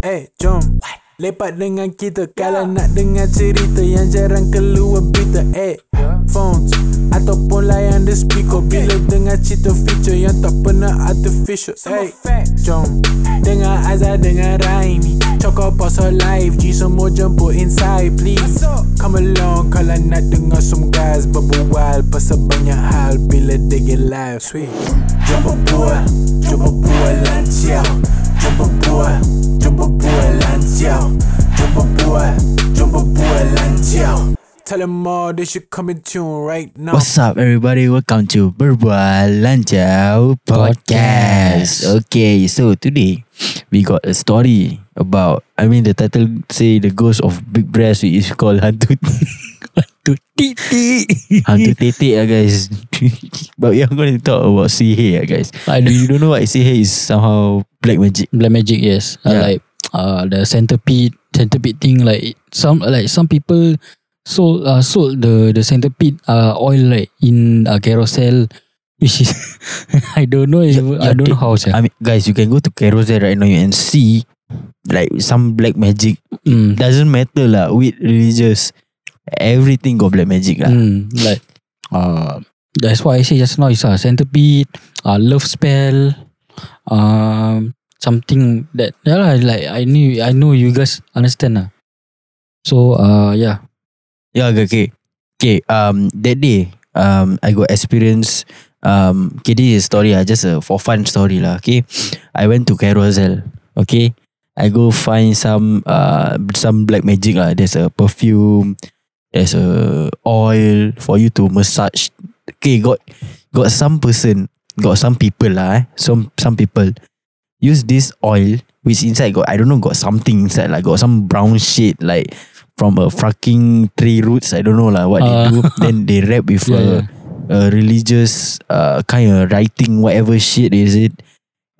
Eh, jom. Lepak dengan kita. Kalau nak dengar cerita Yang jarang keluar berita Eh, phones Ataupun layan the speaker. Bila dengar cerita feature Yang tak pernah artificial Eh, jom. Dengar Azhar dengan Raimi. Cakap pasal live. G semua jemput inside please. Come along. Kalau nak dengar some guys Berbual pasal banyak hal Bila they get live Sweet. Jom berbual Jom berbual lancar Jom berbual Jom berbual lancar Jom berbual Jom berbual lancar Tell them all they should come in tune right now What's up, everybody? Welcome to Berbual Lanjau Podcast. Okay, so today we got a story about. I mean, the title say the ghost of big breast which is called hantu hantu tetek hantu tetek lah guys. but we are going to talk about sihir lah guys. I Do you don't know what sihir is? Somehow black magic. Black Magic, yes. Yeah. Uh, like uh, the centipede, centipede thing. Like some, like some people sold uh, sold the the centipede uh, oil right in uh, carousel, which is I don't know. If, Yeah, I don't know how. I mean, guys, you can go to Carousel right now and see like some black magic. Mm, Doesn't matter lah with religious. Everything got black magic lah. mm, like uh, that's why I say just now is a uh, centipede, uh, love spell, um, something that yeah lah, like I knew I know you guys understand lah. So uh yeah. Yeah, okay, okay. Okay, um, that day, um, I got experience, um, okay, this is story lah, just a for fun story lah, okay. I went to Carousel, okay. I go find some, uh, some black magic lah. There's a perfume, there's a oil for you to massage. Okay, got, got some person, got some people lah, eh. Some, some people use this oil, which inside got, I don't know, got something inside, like got some brown shit, like, from a fucking tree roots. I don't know lah what Uh. they do. Then they wrap with Yeah, a, a religious uh, kind of writing, whatever shit is it,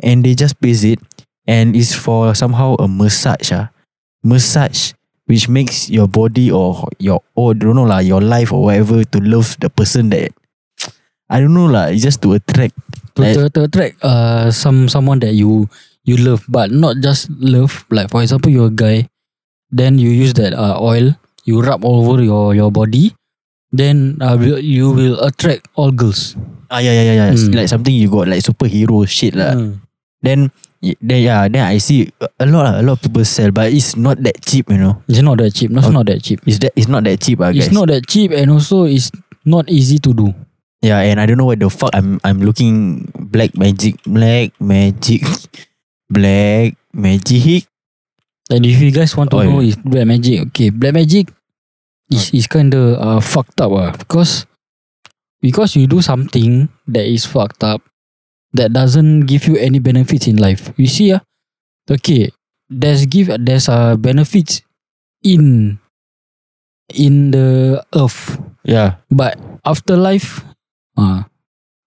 and they just paste it, and it's for somehow a massage ah, massage which makes your body or your or don't know lah your life or whatever to love the person that I don't know lah. It's just to attract. to, Like- to, to attract uh some someone that you you love but not just love like for example you're a guy then you use that uh, oil you rub all over your your body then uh, you will attract all girls Ah yeah yeah yeah yeah. Mm. Like something you got like superhero shit lah. Mm. Then then yeah then I see a lot a lot of people sell but it's not that cheap you know. it's not that cheap no, it's Oh, not that cheap It's that it's not that cheap ah guys. it's not that cheap and also it's not easy to do Yeah, and I don't know what the fuck I'm I'm looking black magic, black magic, black magic. and if you guys want to Oil. know if black magic okay black magic is, is kind of uh, fucked up uh, because because you do something that is fucked up that doesn't give you any benefits in life. You see, ah, okay, there's give there's uh, benefits in in the earth, Yeah, but afterlife, ah,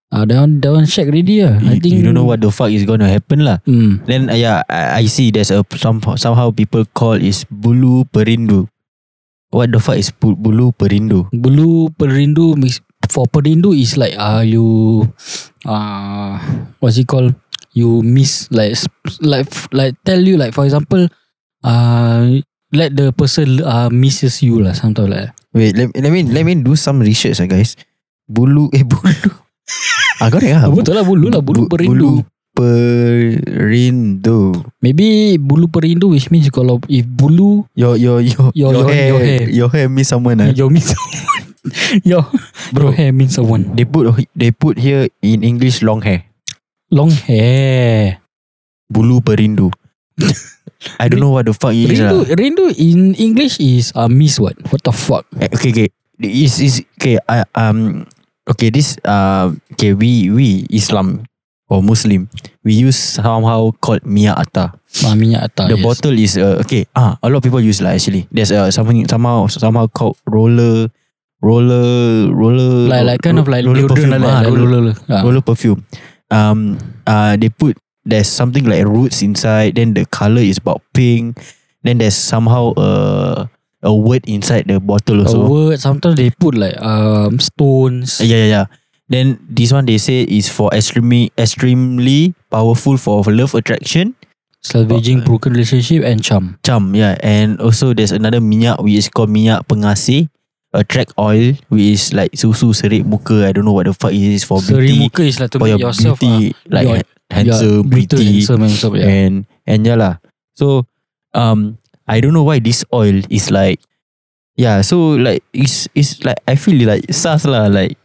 uh, that one that one check already. ah. I think you don't know what the fuck is gonna happen lah. Mm. Then uh, yeah, I, I see there's a some somehow people call is bulu perindu. What the fuck is bu- bulu perindu? Bulu perindu for perindu is like uh you uh what's it called? You miss like like like tell you like for example uh let the person uh misses you lah something like that. Wait, let, let me let me do some research ah guys. Bulu eh bulu. ah correct ah. Ah, betul lah bulu lah bulu Bu- perindu. Bulu perindu. Maybe bulu perindu which means kalau if bulu Your your your Your- your- hair your hair. your hair miss someone ah. your means someone. your Bro. your hair means someone. They put they put here in English long hair. Long hair. Bulu perindu. I don't know what the fuck it is Rindu lah. rindu in English is uh, miss what? What the fuck? Eh, Okay, okay. Is is okay. I, um. Okay, this uh. Okay, we we Islam or Muslim, we use somehow called Mia Ata. Ah, minyak atas. the yes. bottle is uh, okay. Ah, a lot of people use lah actually. There's uh something somehow somehow called roller, roller, roller. like like kind of like roller perfume. like ah, that. roller, Roller, roller. Ah. roller perfume. Um, uh, they put there's something like roots inside. Then the color is about pink. Then there's somehow a a word inside the bottle A also. word. Sometimes they put like um stones. Uh, Yeah, yeah, yeah. Then this one they say is for extremely extremely powerful for love attraction. salvaging Uh, broken relationship and charm. Charm, yeah. And also there's another minyak which is called minyak pengasih. Attract oil which is like susu serik muka. I don't know what the fuck it is for Seri beauty. muka is like to For make your yourself beauty, ah, like your- handsome, beautiful, pretty, handsome and stuff. Yeah. and and yeah lah. So um I don't know why this oil is like yeah so like it's it's like I feel like sus lah like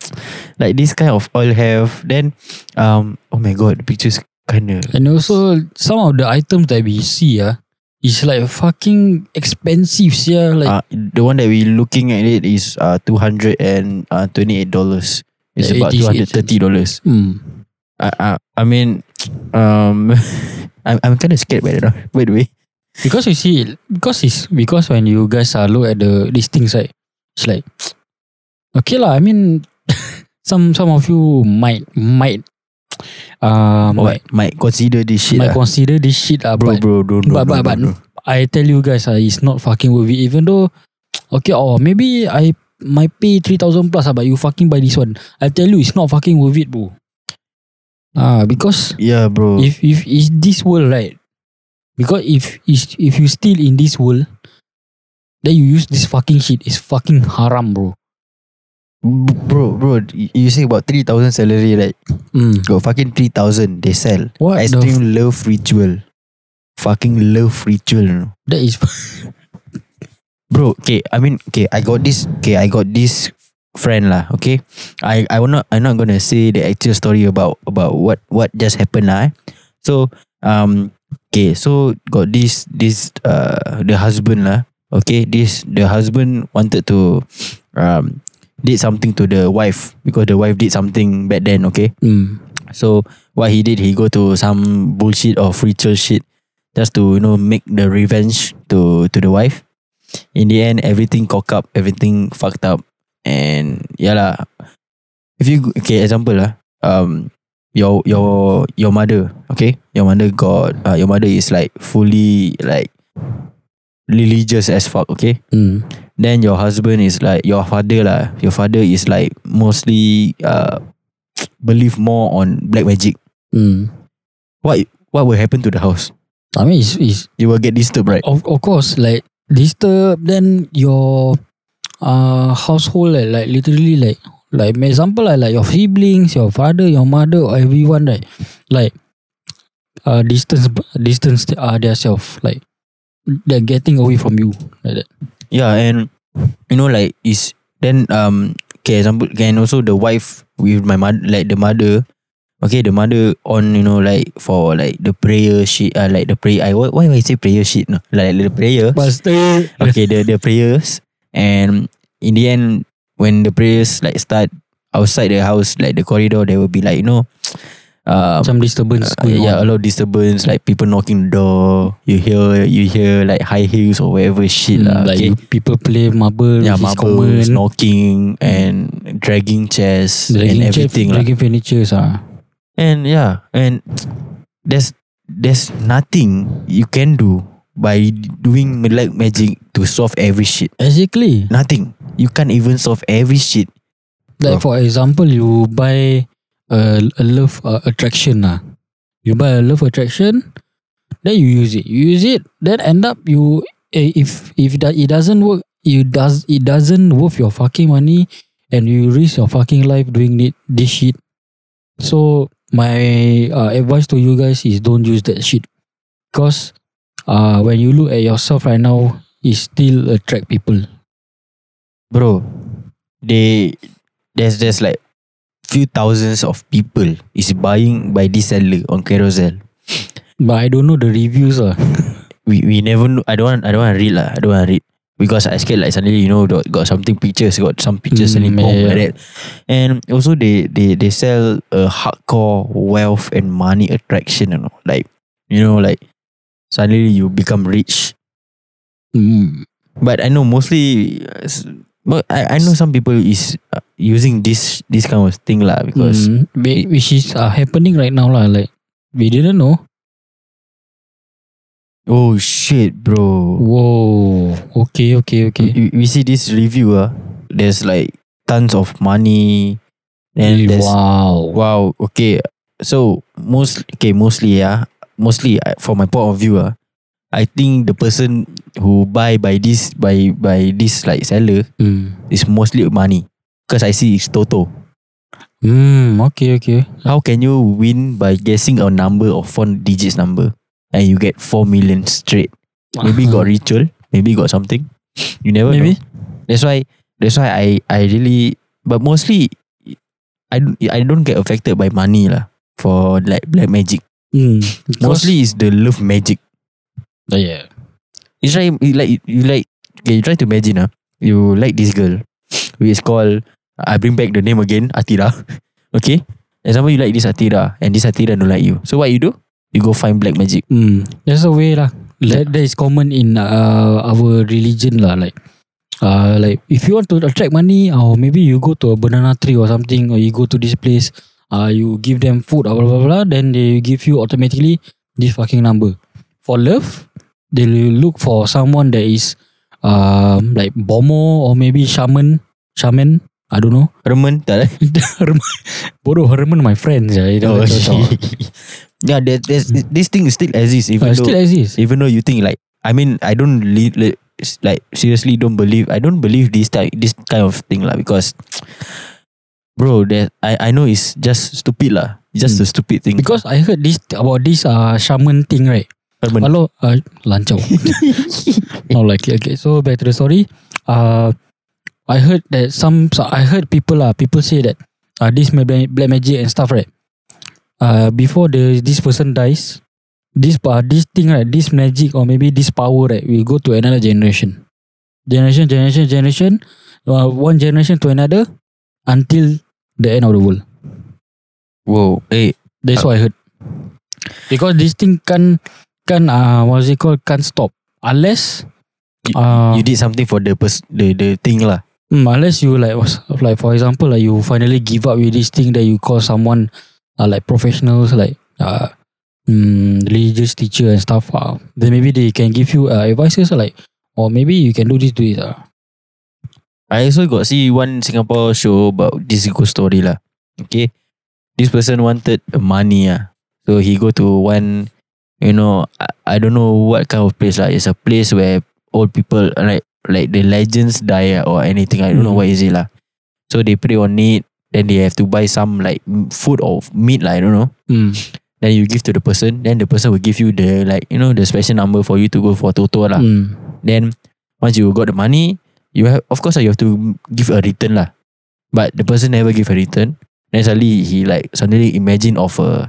like this kind of oil have then um oh my god the pictures kinda And also some of the items that we see ah is like fucking expensive yeah like uh, the one that we looking at it is uh two hundred and uh twenty eight dollars. It's about two hundred thirty dollars. hmm. I, I I mean um I'm I'm kind of scared by that. By the way, because you see because it's because when you guys are look at the these things right it's like okay lah I mean some some of you might might um might might consider this shit, might lah. consider this shit ah bro, but bro, don't, but- don't, but- don't, but- I tell you guys ah it's not fucking worth it even though okay or maybe I might pay 3000 plus ah but you fucking buy this one I tell you it's not fucking worth it bro ah because Yeah, bro. if if is this world right because if is if you still in this world then you use this fucking shit it's fucking haram bro bro, bro, you say about three thousand salary, right? mm. Got fucking three thousand they sell. what the f- Extreme love ritual. Fucking love ritual. you know. that is bro okay i mean okay i got this okay i got this friend lah okay i i will not i'm not gonna say the actual story about about what what just happened lah eh. so um okay so got this this uh the husband lah okay this the husband wanted to um did something to the wife because the wife did something bad then okay mm. so what he did, he go to some bullshit or ritual shit just to you know make the revenge to to the wife. In the end, everything cock up, everything fucked up, and yeah lah. If you okay, example lah, um, your your your mother, okay, your mother got uh, your mother is like fully like religious as fuck, okay. Mm. Then your husband is like your father lah. Your father is like mostly uh believe more on black magic. Mm. What what will happen to the house? I mean it's, it's You will get disturbed, right? of, of course like disturb then your uh household like, like literally like like example like, like your siblings your father your mother or everyone right? Like uh distance distance uh their self like they're getting away from you like that. Yeah, and you know like is then um okay example can also the wife with my mother like the mother okay the mother on you know like for like the prayer shit uh, like the prayer I why, why I say prayer shit no? Like the prayer okay the the prayers. And in the end when the prayers like start outside the house like the corridor there will be like you know um, some disturbance uh, yeah, a on lot of disturbance, like people knocking the door. You hear, you hear like high heels or whatever shit Mm, lah. like okay? people play marble yeah, marbles, common knocking and dragging chairs dragging and chair- everything lah. dragging furnitures ah And yeah, and there's there's nothing you can do by doing like magic to solve every shit. exactly Nothing. You can't even solve every shit. Like for example, you buy a, a love uh, attraction lah. You buy a love attraction, then you use it. You use it, then end up you eh, if if that it doesn't work, you does it doesn't worth your fucking money, and you risk your fucking life doing it this shit. So my uh, advice to you guys is don't use that shit, because uh when you look at yourself right now, it still attract people. Bro they there's there's like few thousands of people is buying by this seller on Carousel. But I don't know the reviews ah. We we never know. I don't want I don't want to read lah. I don't want to read because I scared like suddenly you know got, got something pictures got some pictures Mm, selling yeah, like that. And also they they they sell a hardcore wealth and money attraction. You know, like you know like suddenly you become rich. Mm. But I know mostly, uh, but I I know some people is uh, using this this kind of thing lah because Mm, whi- which is uh, happening right now lah. Like we didn't know. oh shit, bro. Whoa. Okay. Okay. Okay. We, we see this review ah. There's like tons of money. And there's wow. wow. Okay, so most okay mostly yeah. mostly from my point of view ah, I think the person who buy by this by by this like seller Hmm. is mostly money. Because I see it's Toto. Hmm. Okay. Okay. How can you win by guessing a number of four digits number and you get four million straight? Maybe got ritual, maybe got something. You never Maybe. know. That's why that's why I I really but mostly I don't I don't get affected by money lah for like black magic. Hmm. Mostly is the love magic. Oh, yeah. You try you like you like okay, you try to imagine ah. You like this girl. Who is called I bring back the name again, Atira. Okay? Example you like this Atira and this Atira don't like you. So what you do? You go find black magic. Hmm. There's a way lah. That, that is common in uh, our religion lah. Like, uh, like if you want to attract money, or maybe you go to a banana tree or something, or you go to this place, uh, you give them food, or blah blah blah. Then they give you automatically this fucking number. For love, they will look for someone that is, um, like bomo or maybe shaman, shaman. I don't know. Remen tak eh? Bodoh Herman my friends ya. Oh, yeah, there, there's, this thing still exists even Uh, though still exists. even though you think like I mean I don't li- li- like seriously don't believe I don't believe this type this kind of thing lah because bro that I I know it's just stupid lah just Hmm. a stupid thing Because I heard this about this uh shaman thing right. Herman. Hello, uh, lancau. Not likely. Okay, so back to the story. Uh, I heard that some. So I heard people lah. people say that uh, this black magic and stuff right. Uh, before the this person dies, this uh, this thing right, this magic or maybe this power right, will go to another generation. Generation, generation, generation. Uh, one generation to another until the end of the world. Whoa hey That's what I heard. Because this thing can can uh what's it called? Can't stop. Unless you, uh you did something for the pers- the the thing lah. mm, unless you like was like for example like you finally give up with this thing that you call someone uh, like professionals like uh mm, religious teacher and stuff uh, then maybe they can give you uh, advices like or maybe you can do this do it uh. I also got see one Singapore show about this ghost story lah. Okay. This person wanted money ah. So he go to one you know I, I don't know what kind of place lah it's a place where old people like like the legends die or anything I don't know Mm. what is it lah so they pray on it then they have to buy some like food or meat lah I don't know mm. then you give to the person then the person will give you the like you know the special number for you to go for toto lah Mm. then once you got the money, you have of course you have to give a return lah. But the person never give a return. Then suddenly he like suddenly imagine of a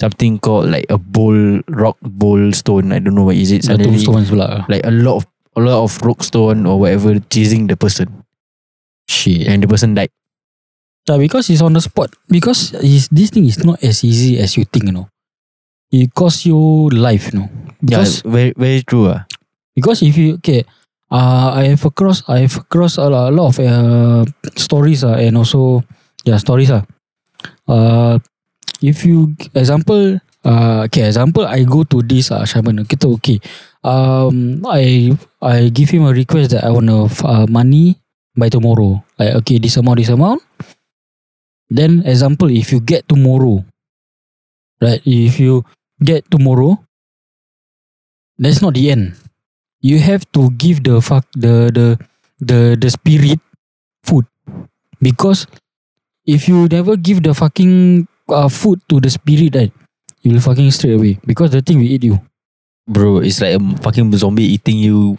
something called like a bowl rock bowl stone. I don't know what is it. The Suddenly pula like a lot of a lot of rock stone or whatever chasing the person, shit and the person died. Yeah, because it's on the spot. Because is this thing is not as easy as you think, you know. It costs you life, you know. Because yeah, very very true ah. because if you okay, uh, I have across I have across a lot, a lot of uh, stories uh, and also yeah stories uh. Uh, if you example uh, okay example I go to this uh, shaman kita okay. Um I I give him a request that I want to uh, money by tomorrow. Like okay this amount this amount. Then example if you get tomorrow right if you get tomorrow that's not the end. You have to give the fuck the the the the spirit food. Because if you never give the fucking uh, food to the spirit right you will fucking straight away because the thing will eat you Bro, it's like a fucking zombie eating you.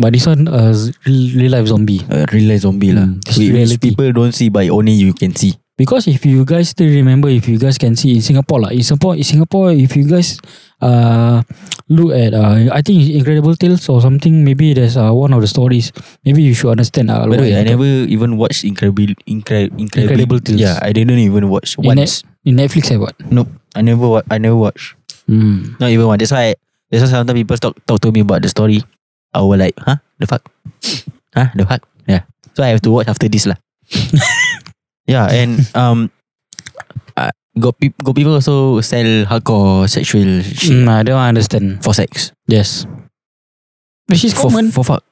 but this one uh, is real, life zombie A real life zombie lah. Mm, it's Which people don't see, but only you can see. because if you guys still remember if you guys can see in Singapore lah in Singapore in Singapore if you guys uh look at uh I think Incredible Tales or something maybe there's uh, one of the stories maybe you should understand uh, By the way, I never even watched Incredible Incre- Incredible, Incredible Tales. Yeah, I didn't even watch once. in Netflix I what Nope. I never wa- I never watch. hmm. Not even one. That's why that's why sometimes people talk talk to me about the story. I will like, huh? The fuck? huh? The fuck? Yeah. So I have to watch after this lah. yeah, and um, uh, got peop- got people also sell hardcore sexual shit Mm, I don't understand for sex. yes which is For, common for fuck.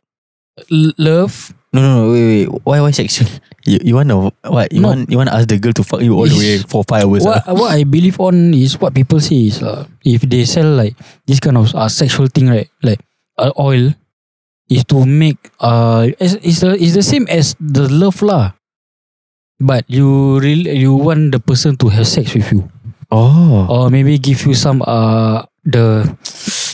L- love No, no, no, wait, wait. Why, why sexual? You, you want to what? You No. want, you want to ask the girl to fuck you all the way for five hours? what ah? what I believe on is what people say is uh, if they sell like this kind of uh, sexual thing right like uh, oil is to make uh is is the is the same as the love lah but you really you want the person to have sex with you Oh, or maybe give you some uh the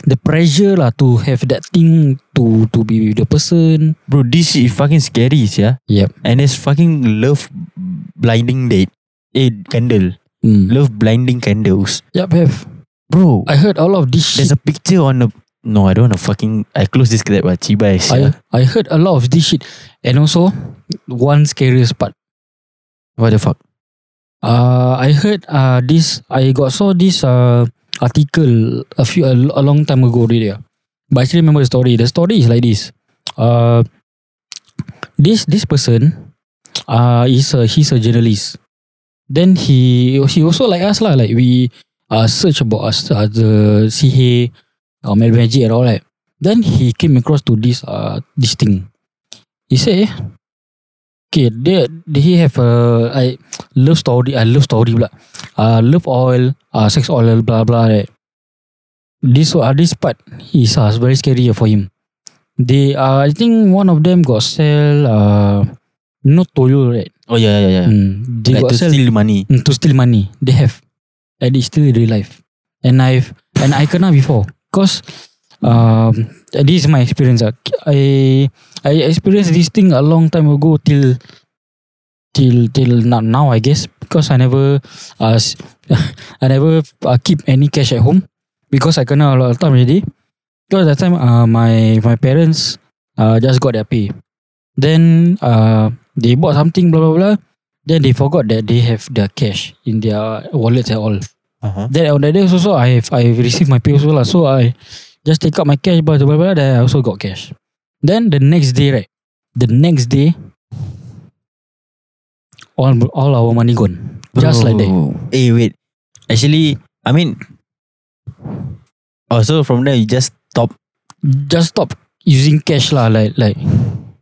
the pressure lah to have that thing to to be with the person bro, this is fucking scary, yeah. yep And it's fucking love blinding date. Eh, candle. mm. Love blinding candles, yep have bro. I heard all of this there's shit a picture on the. No, I don't want to fucking. I close this crap, but chibai. I, I heard a lot of this shit and also one scariest part What the fuck? Uh, I heard uh this. I got saw this uh article a few a, a long time ago ah. But I still remember the story. The story is like this. Uh, this this person, uh, is a he's a journalist. Then he he also like us lah. Like we uh search about us uh, the CH or Mel Magic and all that. Then he came across to this uh this thing. He eh, okay, they, they he have a I love story. I love story pula. Uh, love oil, uh, sex oil, blah blah. Right. This uh, this part is uh, very scary for him. They uh, I think one of them got sell uh, not toyol right. Oh yeah, yeah, yeah. Mm, they like got to sell steal money. Mm, to steal money. They have, and it's still in real life. And I've and I kena before, cause um, this is my experience. ah. I I experienced this thing a long time ago till till till now, now I guess because I never uh, s- I never uh, keep any cash at home because I kena a lot of time already. Because that time uh, my my parents uh, just got their pay. Then uh, they bought something blah blah blah. Then they forgot that they have their cash in their wallets and all. Uh-huh. Then on that day also I have I received my pay also lah. So I just take out my cash blah blah blah. Then I also got cash. Then the next day right, the next day, all all our money gone. Just like that. Bro. Eh, wait. Actually, I mean. Oh, so from there you just stop. Just stop using cash lah. Like like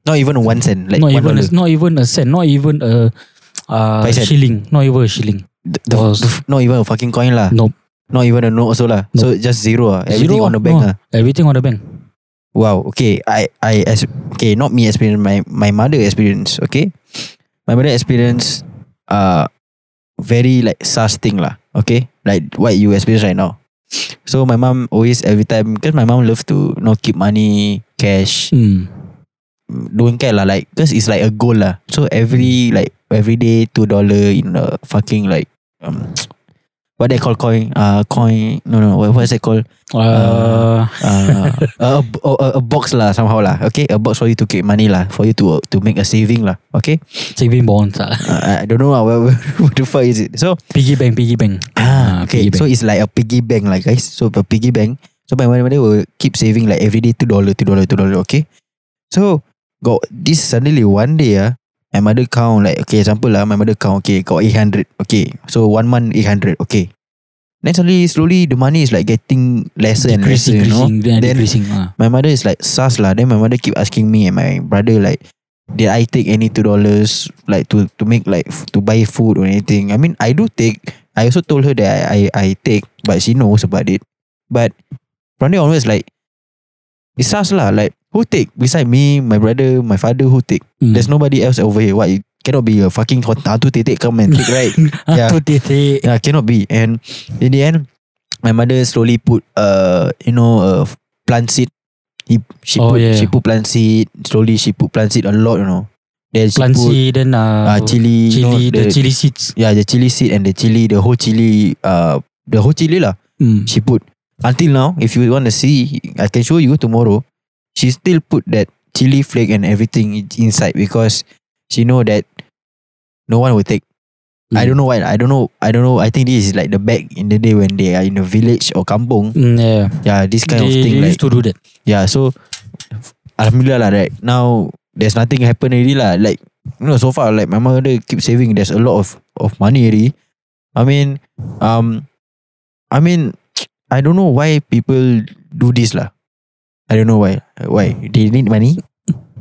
Not even one cent. Like not one even a, not even a cent. Not even a uh, Five cent. shilling. Not even a shilling. The, the, the, not even a fucking coin lah. Nope. Not even a note also lah. So just zero ah. Everything Zero on the bank No. ah. Everything on the bank. Wow. Okay. I I okay. Not me experience. My my mother experience. Okay. My mother experience. Uh, very like sus thing lah. Okay. Like what you experience right now. So my mom always every time because my mom love to you know keep money cash Hmm. don't care lah like because it's like a goal lah. So every like every day two dollar in a fucking like um what they call coin uh coin no no what what's it called? Uh, uh, a, a, a, a box lah somehow lah okay? A box for you to keep money lah for you to to make a saving lah okay? Saving bonds lah. uh, I don't know lah what, what the fuck is it? So Piggy bank, piggy bank. ah, okay. piggy so bank. it's like a piggy bank lah guys. So a piggy bank. So my mother will keep saving like every day two dollar two dollar two dollar okay? So got this suddenly one day ah my mother count like okay example lah my mother count okay got 800 okay so one month 800 okay then suddenly slowly the money is like getting lesser and lesser you know then Then- decreasing. ah. my mother is like sus lah. Then my mother keep asking me and my brother like, did I take any two dollars like to to make like to buy food or anything? I mean, I do take. I also told her that I I, I take, but she knows about it. But from there onwards, like it's sus lah. Like who take beside me, my brother, my father, who take? Mm. There's nobody else over here. It cannot be a fucking hantu tetek come and take right? yeah. Tu titik. Yeah, cannot be. And in the end, my mother slowly put uh you know uh plant seed. He she Oh, put yeah. she put plant seed. Slowly she put plant seed a lot. You know. Then she put Plansi then uh, uh, chili, you know, chili, the, chili seeds. Yeah, the chili seed and the chili, the whole chili, uh, the whole chili lah. Mm. She put until now. If you want to see, I can show you tomorrow. She still put that chili flake and everything inside because she know that no one will take. I Mm. don't know why. I don't know. I don't know. I think this is like the back in the day when they are in a village or kampung. Mm, yeah. Yeah, this kind they, of thing. they Like used to do that. yeah, so Alhamdulillah lah. Right now, there's nothing happen already lah. Like you know, so far like my mother keep saving. There's a lot of of money already. I mean, um, I mean, I don't know why people do this lah. I don't know why. Why they need money?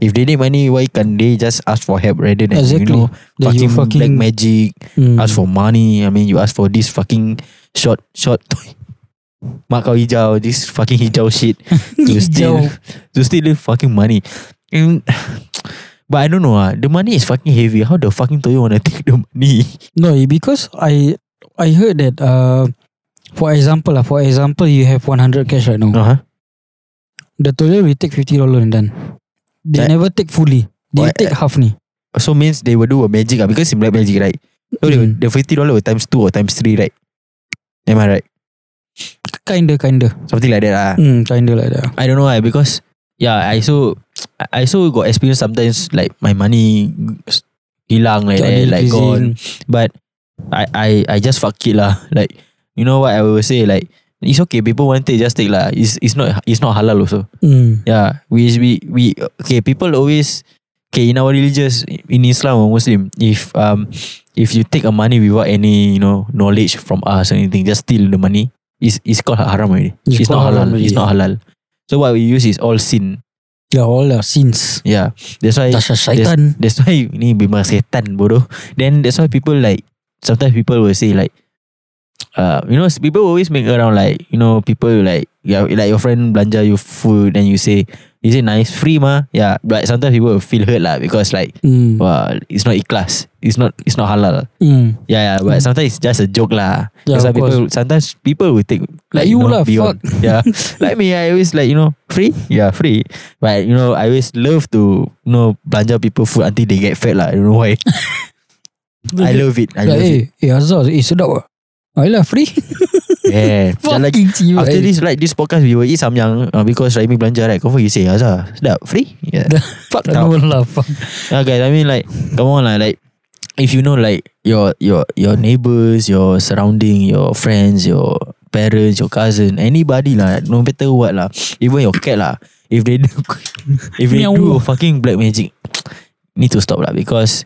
If they need money, why can't they just ask for help rather than Exactly. you know you fucking, black magic, Mm. ask for money. I mean, you ask for this fucking short short. Mak kau hijau, this fucking hijau shit to steal to steal the fucking money. And, but I don't know ah, the money is fucking heavy. How the fucking Toyol wanna take the money? No, because I I heard that uh, for example, lah, for example, you have 100 cash right now. Uh-huh. The toilet will take fifty dollar and done. They That- never take fully. They What- take half ni. So means they will do a magic ah because it's black magic, right? So Mm. the fifty dollar times two or times three, right? Am I right? Kinda, kinda. Something like that ah. Hmm, kinda like that. I don't know why because yeah, I so I so got experience sometimes like my money hilang like that, like gone. But I I I just fuck it lah. Like you know what I will say like it's okay. People want it, just take lah. It's it's not it's not halal also. Hmm. Yeah, we we we okay. People always okay in our religious in Islam or Muslim. If um if you take a money without any you know knowledge from us or anything, just steal the money. It's it's called haram already. It's It's, not halal. haram It's not halal. So what we use is all sin. Yeah, all sins. Yeah, that's why Dasar syaitan. that's why ni memang setan bodoh. Then that's why people like sometimes people will say like uh you know people always make around like you know people like yeah like your friend belanja you food and you say is it nice? Free ma? Yeah but sometimes people will feel hurt lah because like Hmm. wow it's not ikhlas. It's not it's not halal. Hmm. yeah yeah but sometimes it's just a joke lah. Yeah, That's why of course. people sometimes people will take Like you know, lah, beyond. yeah. Like me I always like you know free? Yeah free. But you know I always love to you know belanja people food until they get fat lah. I don't know why. I love it. I Like, love it. eh, eh Azhar, eh sedap ah. Ah, lah free. yeah Macam like, Fucking jiwa. After eh. this like this podcast we will eat samyang uh, because Raimi belanja right confirm you say Azhar sedap free yeah fuck No lah, fuck. Yeah, guys. I mean, like, come on, lah. Like, if you know, like, your your your neighbors, your surrounding, your friends, your parents, your cousin, anybody lah, no matter what lah, even your cat lah, if they do, if they do fucking black magic, need to stop lah because.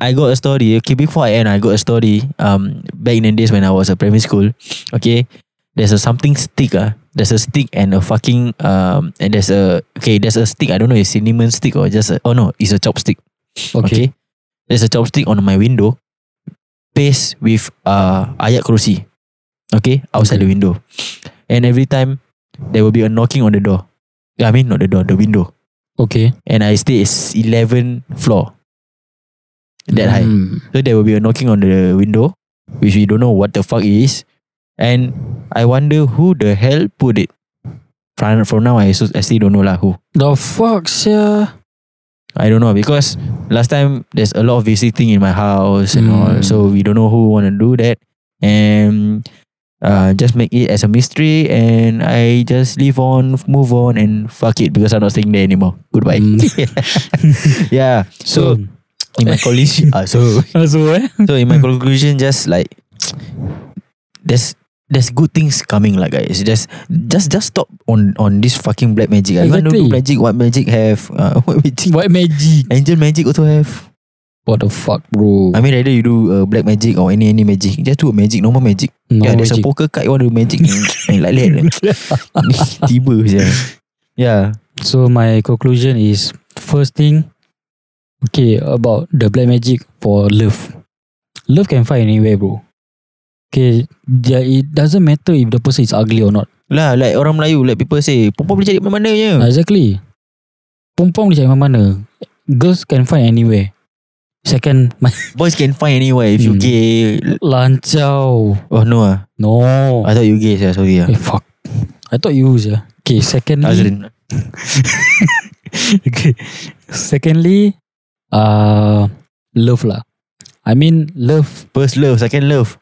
I- got a story. Okay, before I end, I got a story. Um, back in the days when I was a primary school. Okay, there's a something stick. Ah, there's a stick and a fucking um, and there's a okay, there's a stick. I don't know, it's cinnamon stick or just a, oh no, it's a chopstick. Okay. Okay. There's a chopstick on my window. Paste with uh ayat kursi. Okay. Outside Okay. the window. And every time there will be a knocking on the door. I mean not the door, the window. Okay. And I stay is 11 floor. That high. Hmm. So there will be a knocking on the window, which we don't know what the fuck it is. And I wonder who the hell put it. From, from now I, I still don't know lah who. The fuck, sia. I don't know because last time there's a lot of visiting in my house and all, Mm. so we don't know who want to do that, and uh, just make it as a mystery, and I just live on, move on, and fuck it because I'm not staying there anymore. Goodbye. Mm. yeah. So in my conclusion, uh, so so eh? so in my conclusion, just like there's there's good things coming lah guys. Just just just stop on on this fucking black magic. I want to do Exactly. magic. What magic have? Uh, what magic? What magic? Angel magic also have. What the fuck, bro? I mean, either you do uh, black magic or any any magic. Just do a magic, normal magic. no yeah, there's a magic. poker card. You want to do magic? and like that. Tiba je. Yeah. So my conclusion is first thing, okay, about the black magic for love. Love can find anywhere, bro. Okay, it doesn't matter if the person is ugly or not. Lah, like orang Melayu, like people say, perempuan boleh cari mana-mana je. Exactly. Perempuan boleh cari mana-mana. Girls can find anywhere. Second, my Boys can find anywhere if you Hmm. gay. lancau. Oh no ah. No. I thought you gay. Yeah, sorry ah. Eh, fuck. I thought you yeah. Okay, secondly. Azrin. okay. Secondly, uh, love lah. I mean, love. First love, second love.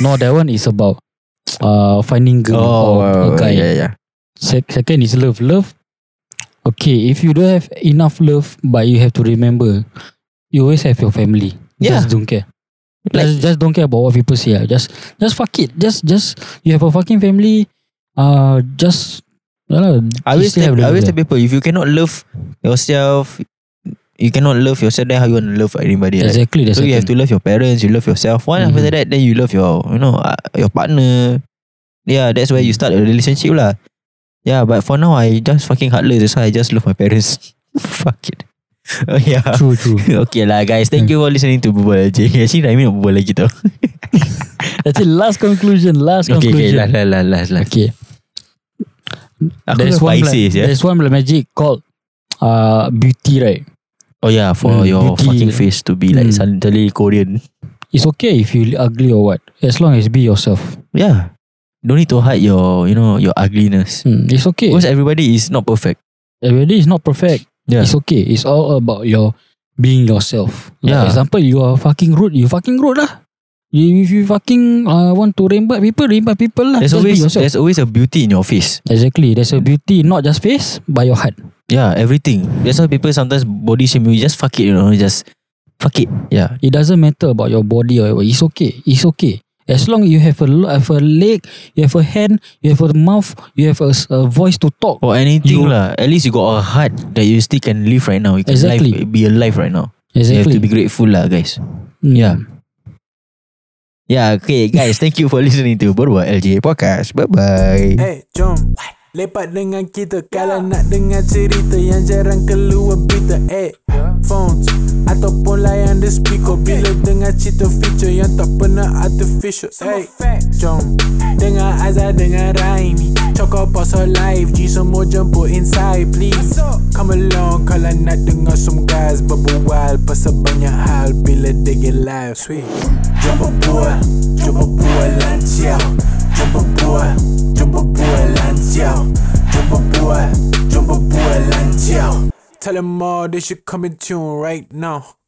No, that one is about uh finding girl or a guy. Oh, yeah, yeah. Sec- second is love. Love. Okay, if you don't have enough love, but you have to remember, you always have your family. Yeah. Just don't care. Like- just, just don't care about what people say. ah. Just, just fuck it. Just, just you have a fucking family. Uh, just. Lah, I you always tell, I always tell people if you cannot love yourself, you cannot love yourself. Then how you want to love anybody? Right? Exactly. That's So you have to love your parents, you love yourself. One after Mhm. that, then you love your, you know, uh, your partner. Yeah, that's where you start a relationship lah. Yeah, but for now I just fucking heartless. That's why I just love my parents. Fuck it. Oh yeah. True, true. okay lah guys. Thank you for listening to Bubble LJ. Actually Raimi nak berbual lagi tau. That's it. Last conclusion. Last okay, okay. conclusion. Last, last, last, last, last. Okay. Aku There's one, there's one magic called uh, beauty, right? Oh yeah, for Mm, your beauty. fucking face to be like Mm. suddenly Korean. It's okay if you ugly or what, as long as be yourself. Yeah. Don't need to hide your, you know, your ugliness. Hmm, it's okay. Because everybody is not perfect. Everybody is not perfect. Yeah. It's okay. It's all about your being yourself. Like Yeah. example, you are fucking rude. You fucking rude lah. You- If you fucking uh, want to rembat people, rembat people lah. There's Just always there's always a beauty in your face. Exactly. There's a beauty, not just face, but your heart. Yeah, everything. That's why people sometimes body shame you. Just fuck it, you know. Just fuck it. Yeah. It doesn't matter about your body or whatever. It's okay. It's okay. As long you have a have a leg, you have a hand, you have a mouth, you have a voice to talk. Or anything You- lah. At least you got a heart that you still can live right now. You can Exactly. live, be alive right now. You have to be grateful lah, guys. Mm. Yeah. Yeah, okay, guys. thank you for listening to Berbual LJ Podcast. Bye bye. Hey, jom Lepak dengan kita Kalau nak dengar cerita Yang jarang keluar berita Eh, phones Ataupun layan the speaker. Bila dengar cerita feature Yang tak pernah artificial Hey, jom. Dengar Azhar dengan Raimi. Cakap pasal live G semua jemput inside please. Come along Kalau nak dengar some guys Berbual pasal banyak hal Bila they get live Sweet. Jom berbual Jom berbual lancar Jom berbual Jom berbual lancar Jom berbual Jom berbual lancar Tell them all they should come in tune right now